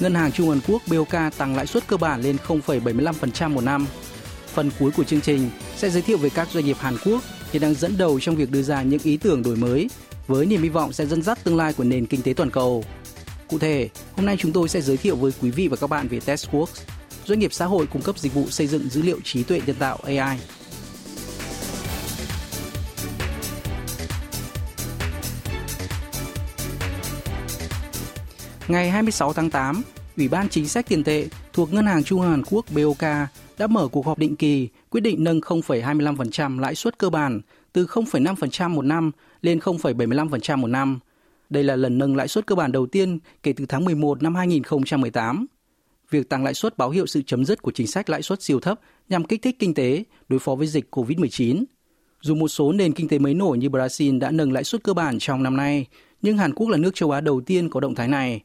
Ngân hàng Trung Hàn Quốc BOK tăng lãi suất cơ bản lên 0,75% một năm. Phần cuối của chương trình sẽ giới thiệu về các doanh nghiệp Hàn Quốc hiện đang dẫn đầu trong việc đưa ra những ý tưởng đổi mới với niềm hy vọng sẽ dẫn dắt tương lai của nền kinh tế toàn cầu. Cụ thể, hôm nay chúng tôi sẽ giới thiệu với quý vị và các bạn về Testworks, doanh nghiệp xã hội cung cấp dịch vụ xây dựng dữ liệu trí tuệ nhân tạo AI. Ngày 26 tháng 8, Ủy ban Chính sách Tiền tệ thuộc Ngân hàng Trung Hàn Quốc BOK đã mở cuộc họp định kỳ quyết định nâng 0,25% lãi suất cơ bản từ 0,5% một năm lên 0,75% một năm. Đây là lần nâng lãi suất cơ bản đầu tiên kể từ tháng 11 năm 2018. Việc tăng lãi suất báo hiệu sự chấm dứt của chính sách lãi suất siêu thấp nhằm kích thích kinh tế đối phó với dịch COVID-19. Dù một số nền kinh tế mới nổi như Brazil đã nâng lãi suất cơ bản trong năm nay, nhưng Hàn Quốc là nước châu Á đầu tiên có động thái này.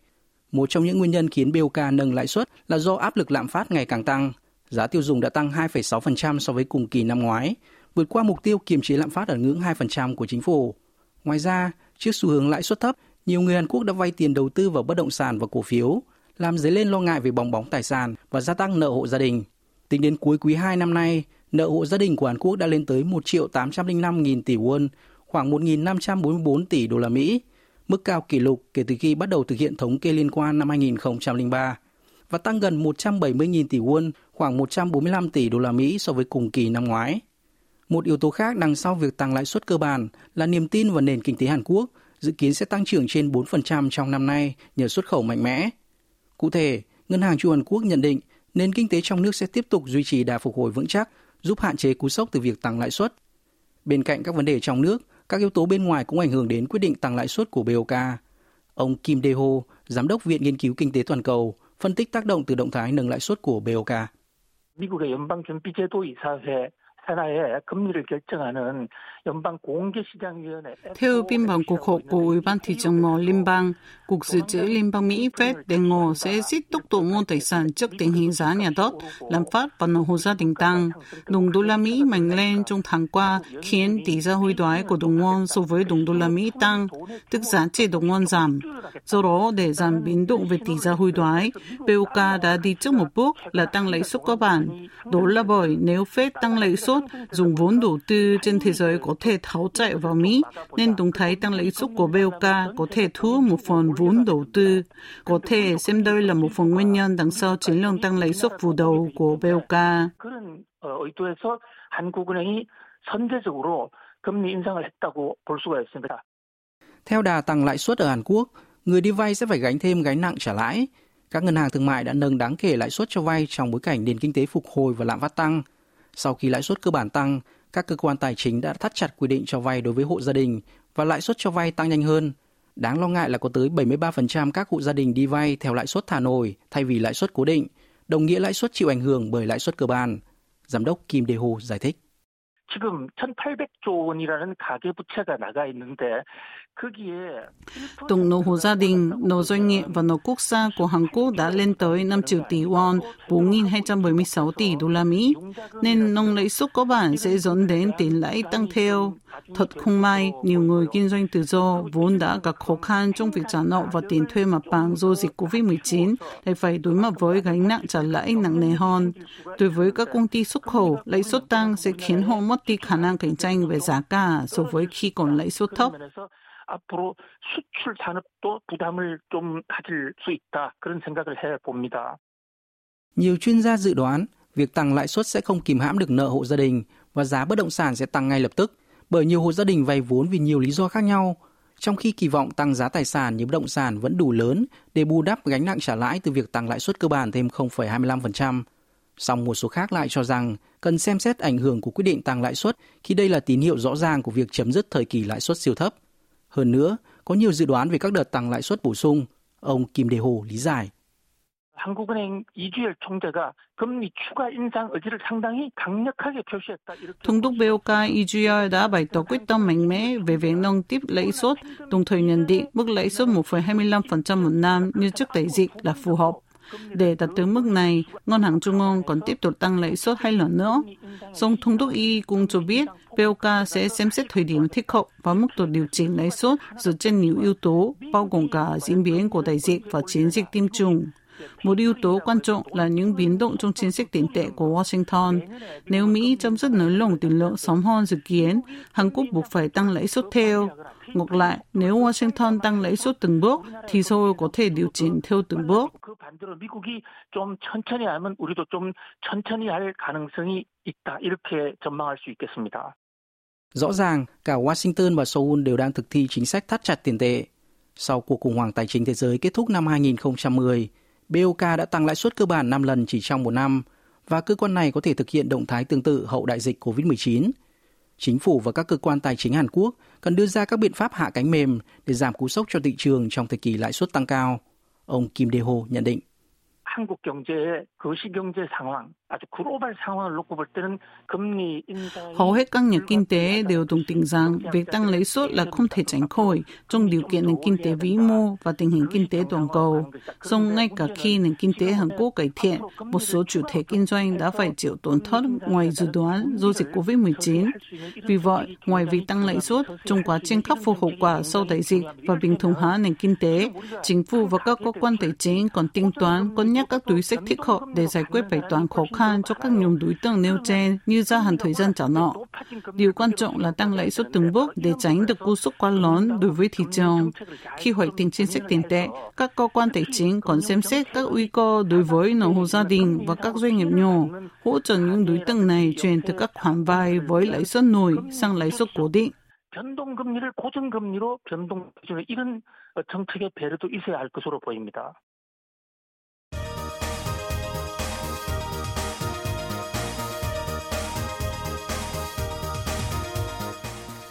Một trong những nguyên nhân khiến BOK nâng lãi suất là do áp lực lạm phát ngày càng tăng. Giá tiêu dùng đã tăng 2,6% so với cùng kỳ năm ngoái, vượt qua mục tiêu kiềm chế lạm phát ở ngưỡng 2% của chính phủ. Ngoài ra, trước xu hướng lãi suất thấp, nhiều người Hàn Quốc đã vay tiền đầu tư vào bất động sản và cổ phiếu, làm dấy lên lo ngại về bong bóng tài sản và gia tăng nợ hộ gia đình. Tính đến cuối quý 2 năm nay, nợ hộ gia đình của Hàn Quốc đã lên tới 1 triệu 805 nghìn tỷ won, khoảng 1.544 tỷ đô la Mỹ, mức cao kỷ lục kể từ khi bắt đầu thực hiện thống kê liên quan năm 2003 và tăng gần 170.000 tỷ won, khoảng 145 tỷ đô la Mỹ so với cùng kỳ năm ngoái. Một yếu tố khác đằng sau việc tăng lãi suất cơ bản là niềm tin vào nền kinh tế Hàn Quốc, dự kiến sẽ tăng trưởng trên 4% trong năm nay nhờ xuất khẩu mạnh mẽ. Cụ thể, Ngân hàng Trung Hàn Quốc nhận định nền kinh tế trong nước sẽ tiếp tục duy trì đà phục hồi vững chắc, giúp hạn chế cú sốc từ việc tăng lãi suất. Bên cạnh các vấn đề trong nước, các yếu tố bên ngoài cũng ảnh hưởng đến quyết định tăng lãi suất của BOK. Ông Kim Dae-ho, giám đốc Viện Nghiên cứu Kinh tế Toàn cầu, phân tích tác động từ động thái nâng lãi suất của BOK. 미국의 연방준비제도 이사회 산하의 금리를 결정하는 연방 공개시장위원회 Theo biên bản cuộc họp của Ủy ban thị trường mỏ liên bang, Cục Dự trữ Liên bang Mỹ Fed đề ngộ sẽ giết tốc độ mua tài sản trước tình hình giá nhà đất, lạm phát và nợ hộ gia đình tăng. Đồng đô la Mỹ mạnh lên trong tháng qua khiến tỷ giá hối đoái của đồng won so với đồng đô la Mỹ tăng, tức giá trị đồng won giảm. Do đó, để giảm biến động về tỷ giá hối đoái, BOK đã đi trước một bước là tăng lãi suất cơ bản. Đó là bởi nếu Fed tăng lãi suất, nước dùng vốn đầu tư trên thế giới có thể tháo chạy vào Mỹ, nên động thái tăng lãi suất của BOK có thể thu một phần vốn đầu tư. Có thể xem đây là một phần nguyên nhân đằng sau chiến lược tăng lãi suất vụ đầu của BOK. Theo đà tăng lãi suất ở Hàn Quốc, người đi vay sẽ phải gánh thêm gánh nặng trả lãi. Các ngân hàng thương mại đã nâng đáng kể lãi suất cho vay trong bối cảnh nền kinh tế phục hồi và lạm phát tăng – Sau khi lãi suất cơ bản tăng, các cơ quan tài chính đã thắt chặt quy định cho vay đối với hộ gia đình và lãi suất cho vay tăng nhanh hơn. Đáng lo ngại là có tới 73% các hộ gia đình đi vay theo lãi suất thả nổi thay vì lãi suất cố định, đồng nghĩa lãi suất chịu ảnh hưởng bởi lãi suất cơ bản. Giám đốc Kim Dae-ho giải thích. 지금 1,800조 원이라는 가계부채가 나가 있는데 거기에 Tổng nợ hộ gia đình, nợ doanh nghiệp và nợ quốc gia của Hàn Quốc đã lên tới 5 triệu tỷ won, 4.276 tỷ đô la Mỹ, nên nâng lãi suất cơ bản sẽ dẫn đến tiền lãi tăng theo. Thật không may, nhiều người kinh doanh tự do vốn đã gặp khó khăn trong việc trả nợ và tiền thuê mặt bằng do dịch COVID-19 lại phải đối mặt với gánh nặng trả lãi nặng nề hơn. Đối với các công ty xuất khẩu, lãi suất tăng sẽ khiến họ mất đi khả năng cạnh tranh về giá cả so với khi còn lãi suất thấp. 면에서 앞으로 수출 산업도 부담을 좀 가질 수 있다 그런 생각을 해 봅니다. Nhiều chuyên gia dự đoán việc tăng lãi suất sẽ không kìm hãm được nợ hộ gia đình và giá bất động sản sẽ tăng ngay lập tức bởi nhiều hộ gia đình vay vốn vì nhiều lý do khác nhau, trong khi kỳ vọng tăng giá tài sản như bất động sản vẫn đủ lớn để bù đắp gánh nặng trả lãi từ việc tăng lãi suất cơ bản thêm 0,25%. Song một số khác lại cho rằng cần xem xét ảnh hưởng của quyết định tăng lãi suất khi đây là tín hiệu rõ ràng của việc chấm dứt thời kỳ lãi suất siêu thấp. Hơn nữa, có nhiều dự đoán về các đợt tăng lãi suất bổ sung. Ông Kim Đề Hồ lý giải. 이주엘 총재가 금리 추가 인상 의지를 상당히 강력하게 표시했다. Thống đốc BOK EGR đã bày tỏ quyết tâm mạnh mẽ về việc nâng tiếp lãi suất, đồng thời nhận định mức lãi suất 1,25% một năm như trước đại dịch là phù hợp. Để đạt tới mức này, Ngân hàng Trung ương còn tiếp tục tăng lãi suất hai lần nữa. Song Thống đốc Y cũng cho biết BOK sẽ xem xét thời điểm thích hợp và mức độ điều chỉnh lãi suất dựa trên nhiều yếu tố, bao gồm cả diễn biến của đại dịch và chiến dịch tiêm chủng. Một yếu tố quan trọng là những biến động trong chính sách tiền tệ của Washington. Nếu Mỹ chấm dứt nới lỏng tiền lượng sớm hơn dự kiến, Hàn Quốc buộc phải tăng lãi suất theo. Ngược lại, nếu Washington tăng lãi suất từng bước, thì Seoul có thể điều chỉnh theo từng bước. Rõ ràng, cả Washington và Seoul đều đang thực thi chính sách thắt chặt tiền tệ. Sau cuộc khủng hoảng tài chính thế giới kết thúc năm 2010, BOK đã tăng lãi suất cơ bản 5 lần chỉ trong một năm và cơ quan này có thể thực hiện động thái tương tự hậu đại dịch COVID-19. Chính phủ và các cơ quan tài chính Hàn Quốc cần đưa ra các biện pháp hạ cánh mềm để giảm cú sốc cho thị trường trong thời kỳ lãi suất tăng cao. Ông Kim Dae-ho nhận định. 한국 경제의 거시경제 상황, 아주 글로벌 상황을 놓고 볼 때는 금리 인상 Hầu hết các nhà kinh tế đều đồng tình rằng việc tăng lãi suất là không thể tránh khỏi trong điều kiện nền kinh tế vĩ mô và tình hình kinh tế toàn cầu. Song ngay cả khi nền kinh tế Hàn Quốc cải thiện, một số chủ thể kinh doanh đã phải chịu tổn thất ngoài dự đoán do dịch COVID-19. Vì vậy, ngoài việc tăng lãi suất trong quá trình khắc phục hậu quả sau đại dịch và bình thường hóa nền kinh tế, chính phủ và các cơ quan tài chính còn tính toán cân nhắc các đối sách thích hợp để giải quyết bài toán khó khăn cho các nhóm đối tượng nêu trên như gia hạn thời gian trả nợ. Điều quan trọng là tăng lãi suất từng bước để tránh được cú sốc quá lớn đối với thị trường. Khi hoạch định chính sách tiền tệ, các cơ quan tài chính còn xem xét các nguy cơ đối với nợ hộ gia đình và các doanh nghiệp nhỏ, hỗ trợ những đối tượng này chuyển từ các khoản vay với lãi suất nổi sang lãi suất cố định. 변동금리를 고정금리로 변동해주는 이런 정책의 배려도 있어야 할 것으로 보입니다.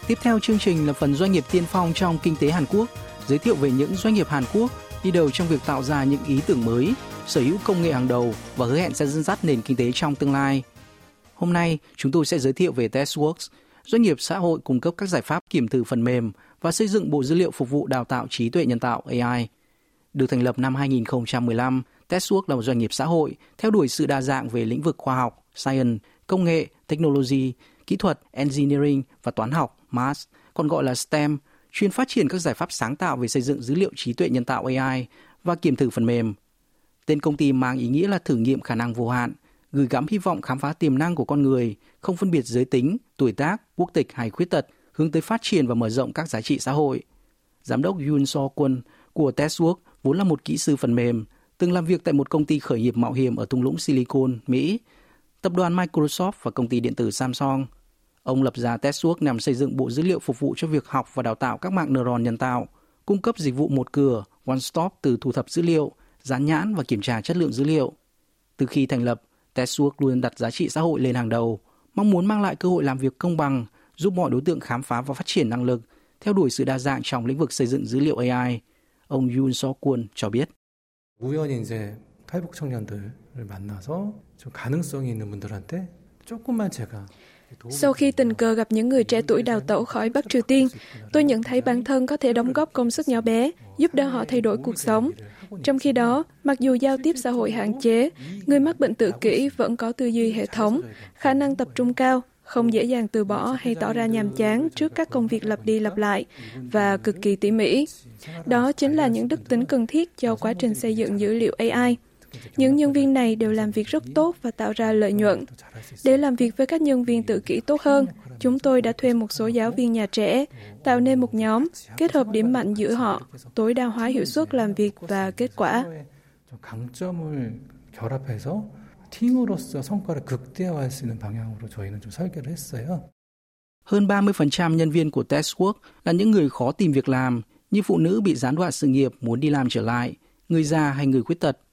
Tiếp theo chương trình là phần doanh nghiệp tiên phong trong kinh tế Hàn Quốc, giới thiệu về những doanh nghiệp Hàn Quốc đi đầu trong việc tạo ra những ý tưởng mới, sở hữu công nghệ hàng đầu và hứa hẹn sẽ dẫn dắt nền kinh tế trong tương lai. Hôm nay, chúng tôi sẽ giới thiệu về Testworks, doanh nghiệp xã hội cung cấp các giải pháp kiểm thử phần mềm và xây dựng bộ dữ liệu phục vụ đào tạo trí tuệ nhân tạo AI. Được thành lập năm 2015, Testworks là một doanh nghiệp xã hội theo đuổi sự đa dạng về lĩnh vực khoa học, science, công nghệ, technology, kỹ thuật, engineering và toán học, Mas còn gọi là STEM, chuyên phát triển các giải pháp sáng tạo về xây dựng dữ liệu trí tuệ nhân tạo AI và kiểm thử phần mềm. Tên công ty mang ý nghĩa là thử nghiệm khả năng vô hạn, gửi gắm hy vọng khám phá tiềm năng của con người, không phân biệt giới tính, tuổi tác, quốc tịch hay khuyết tật, hướng tới phát triển và mở rộng các giá trị xã hội. Giám đốc Yoon So Kwon của Testwork vốn là một kỹ sư phần mềm, từng làm việc tại một công ty khởi nghiệp mạo hiểm ở thung lũng Silicon, Mỹ, tập đoàn Microsoft và công ty điện tử Samsung. Ông lập ra Testworks nhằm xây dựng bộ dữ liệu phục vụ cho việc học và đào tạo các mạng neuron nhân tạo, cung cấp dịch vụ một cửa, one stop từ thu thập dữ liệu, dán nhãn và kiểm tra chất lượng dữ liệu. Từ khi thành lập, Testworks luôn đặt giá trị xã hội lên hàng đầu, mong muốn mang lại cơ hội làm việc công bằng, giúp mọi đối tượng khám phá và phát triển năng lực, theo đuổi sự đa dạng trong lĩnh vực xây dựng dữ liệu AI. Ông Yoon So Kwon cho biết. 우연히 이제 탈북 청년들을 만나서 좀 가능성이 있는 분들한테 조금만 제가 sau khi tình cờ gặp những người trẻ tuổi đào tẩu khỏi Bắc Triều Tiên, tôi nhận thấy bản thân có thể đóng góp công sức nhỏ bé, giúp đỡ họ thay đổi cuộc sống. Trong khi đó, mặc dù giao tiếp xã hội hạn chế, người mắc bệnh tự kỷ vẫn có tư duy hệ thống, khả năng tập trung cao, không dễ dàng từ bỏ hay tỏ ra nhàm chán trước các công việc lặp đi lặp lại và cực kỳ tỉ mỉ. Đó chính là những đức tính cần thiết cho quá trình xây dựng dữ liệu AI. Những nhân viên này đều làm việc rất tốt và tạo ra lợi nhuận. Để làm việc với các nhân viên tự kỷ tốt hơn, chúng tôi đã thuê một số giáo viên nhà trẻ, tạo nên một nhóm, kết hợp điểm mạnh giữa họ, tối đa hóa hiệu suất làm việc và kết quả. Hơn 30% nhân viên của Testwork là những người khó tìm việc làm, như phụ nữ bị gián đoạn sự nghiệp muốn đi làm trở lại, người già hay người khuyết tật –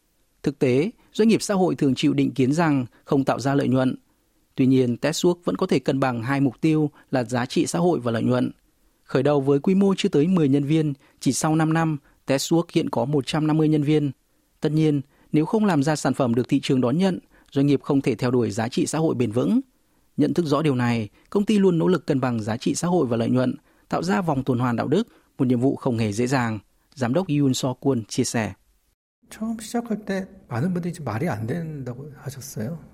Thực tế, doanh nghiệp xã hội thường chịu định kiến rằng không tạo ra lợi nhuận. Tuy nhiên, Testworks vẫn có thể cân bằng hai mục tiêu là giá trị xã hội và lợi nhuận. Khởi đầu với quy mô chưa tới 10 nhân viên, chỉ sau 5 năm, Testworks hiện có 150 nhân viên. Tất nhiên, Nếu không làm ra sản phẩm được thị trường đón nhận, doanh nghiệp không thể theo đuổi giá trị xã hội bền vững. Nhận thức rõ điều này, công ty luôn nỗ lực cân bằng giá trị xã hội và lợi nhuận, tạo ra vòng tuần hoàn đạo đức, một nhiệm vụ không hề dễ dàng. Giám đốc Yoon So Kwon chia sẻ. 처음 시작할 때 많은 분들이 말이 안 된다고 하셨어요.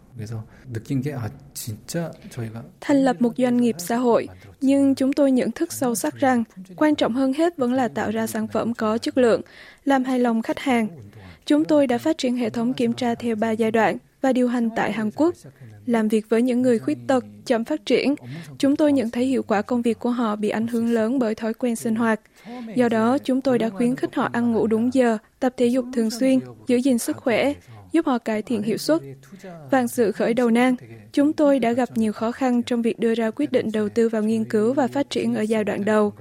Thành lập một doanh nghiệp xã hội, nhưng chúng tôi nhận thức sâu sắc rằng quan trọng hơn hết vẫn là tạo ra sản phẩm có chất lượng, làm hài lòng khách hàng. Chúng tôi đã phát triển hệ thống kiểm tra theo ba giai đoạn và điều hành tại Hàn Quốc. Làm việc với những người khuyết tật, chậm phát triển, chúng tôi nhận thấy hiệu quả công việc của họ bị ảnh hưởng lớn bởi thói quen sinh hoạt. Do đó, chúng tôi đã khuyến khích họ ăn ngủ đúng giờ, tập thể dục thường xuyên, giữ gìn sức khỏe, giúp họ cải thiện hiệu suất. Vàng sự khởi đầu nan, chúng tôi đã gặp nhiều khó khăn trong việc đưa ra quyết định đầu tư vào nghiên cứu và phát triển ở giai đoạn đầu,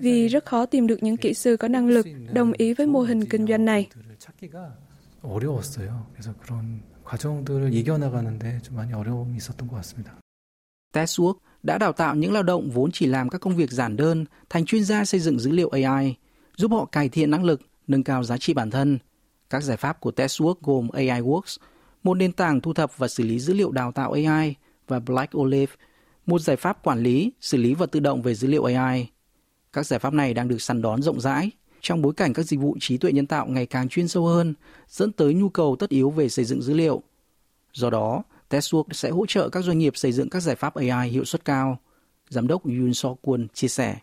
vì rất khó tìm được những kỹ sư có năng lực đồng ý với mô hình kinh doanh này. 어려웠어요. 그래서 그런 과정들을 이겨나가는데 좀 많이 어려움이 있었던 것 같습니다. Testwork đã đào tạo những lao động vốn chỉ làm các công việc giản đơn thành chuyên gia xây dựng dữ liệu AI, giúp họ cải thiện năng lực, nâng cao giá trị bản thân. Các giải pháp của Testwork gồm AI Works, một nền tảng thu thập và xử lý dữ liệu đào tạo AI, và Black Olive, một giải pháp quản lý, xử lý và tự động về dữ liệu AI. Các giải pháp này đang được săn đón rộng rãi trong bối cảnh các dịch vụ trí tuệ nhân tạo ngày càng chuyên sâu hơn, dẫn tới nhu cầu tất yếu về xây dựng dữ liệu. Do đó, Testwork sẽ hỗ trợ các doanh nghiệp xây dựng các giải pháp AI hiệu suất cao. Giám đốc Yoon So Kwon chia sẻ.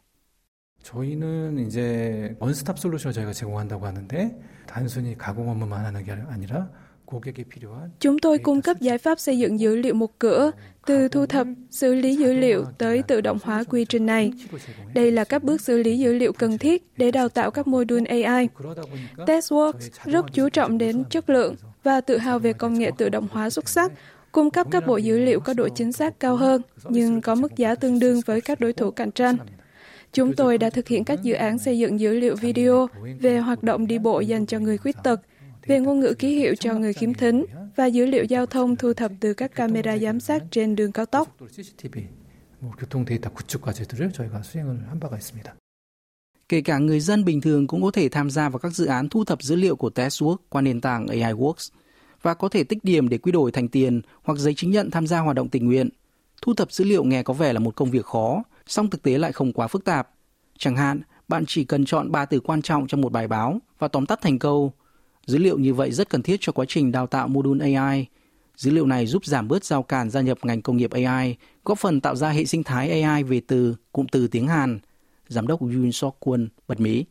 저희는 이제 원스톱 솔루션을 저희가 제공한다고 하는데 단순히 가공 업무만 하는 게 아니라 Chúng tôi cung cấp giải pháp xây dựng dữ liệu một cửa, từ thu thập, xử lý dữ liệu tới tự động hóa quy trình này. Đây là các bước xử lý dữ liệu cần thiết để đào tạo các module AI. Testworks rất chú trọng đến chất lượng và tự hào về công nghệ tự động hóa xuất sắc, cung cấp các bộ dữ liệu có độ chính xác cao hơn, nhưng có mức giá tương đương với các đối thủ cạnh tranh. Chúng tôi đã thực hiện các dự án xây dựng dữ liệu video về hoạt động đi bộ dành cho người khuyết tật, về ngôn ngữ ký hiệu cho người khiếm thính và dữ liệu giao thông thu thập từ các camera giám sát trên đường cao tốc. Kể cả người dân bình thường cũng có thể tham gia vào các dự án thu thập dữ liệu của Testwork qua nền tảng AI Works và có thể tích điểm để quy đổi thành tiền hoặc giấy chứng nhận tham gia hoạt động tình nguyện. Thu thập dữ liệu nghe có vẻ là một công việc khó, song thực tế lại không quá phức tạp. Chẳng hạn, bạn chỉ cần chọn ba từ quan trọng trong một bài báo và tóm tắt thành câu Dữ liệu như vậy rất cần thiết cho quá trình đào tạo module AI. Dữ liệu này giúp giảm bớt giao cản gia nhập ngành công nghiệp AI, góp phần tạo ra hệ sinh thái AI về từ, cụm từ tiếng Hàn. Giám đốc Yoon Sok Kwon bật mí.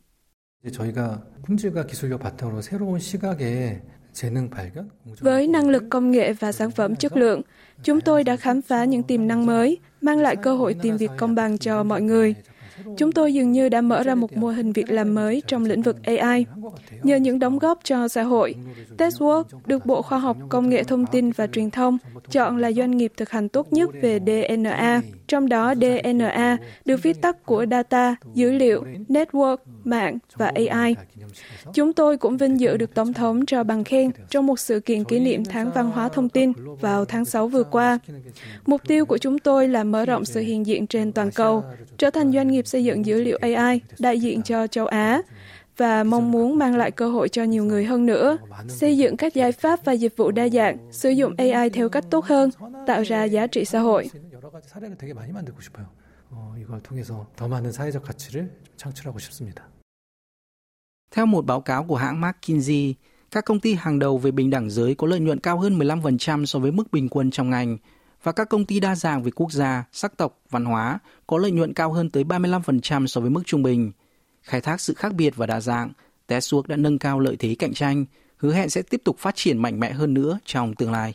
Với năng lực công nghệ và sản phẩm chất lượng, chúng tôi đã khám phá những tiềm năng mới, mang lại cơ hội tìm việc công bằng cho mọi người. Chúng tôi dường như đã mở ra một mô hình việc làm mới trong lĩnh vực AI. Nhờ những đóng góp cho xã hội, Testwork được Bộ Khoa học Công nghệ Thông tin và Truyền thông chọn là doanh nghiệp thực hành tốt nhất về DNA. Trong đó DNA được viết tắt của Data, Dữ liệu, Network, Mạng và AI. Chúng tôi cũng vinh dự được Tổng thống cho bằng khen trong một sự kiện kỷ niệm Tháng Văn hóa Thông tin vào tháng 6 vừa qua. Mục tiêu của chúng tôi là mở rộng sự hiện diện trên toàn cầu, trở thành doanh nghiệp xây dựng dữ liệu AI đại diện cho châu Á và mong muốn mang lại cơ hội cho nhiều người hơn nữa, xây dựng các giải pháp và dịch vụ đa dạng, sử dụng AI theo cách tốt hơn, tạo ra giá trị xã hội. Theo một báo cáo của hãng McKinsey, các công ty hàng đầu về bình đẳng giới có lợi nhuận cao hơn 15% so với mức bình quân trong ngành, và các công ty đa dạng về quốc gia, sắc tộc, văn hóa có lợi nhuận cao hơn tới 35% so với mức trung bình. Khai thác sự khác biệt và đa dạng, Tesuok đã nâng cao lợi thế cạnh tranh, hứa hẹn sẽ tiếp tục phát triển mạnh mẽ hơn nữa trong tương lai.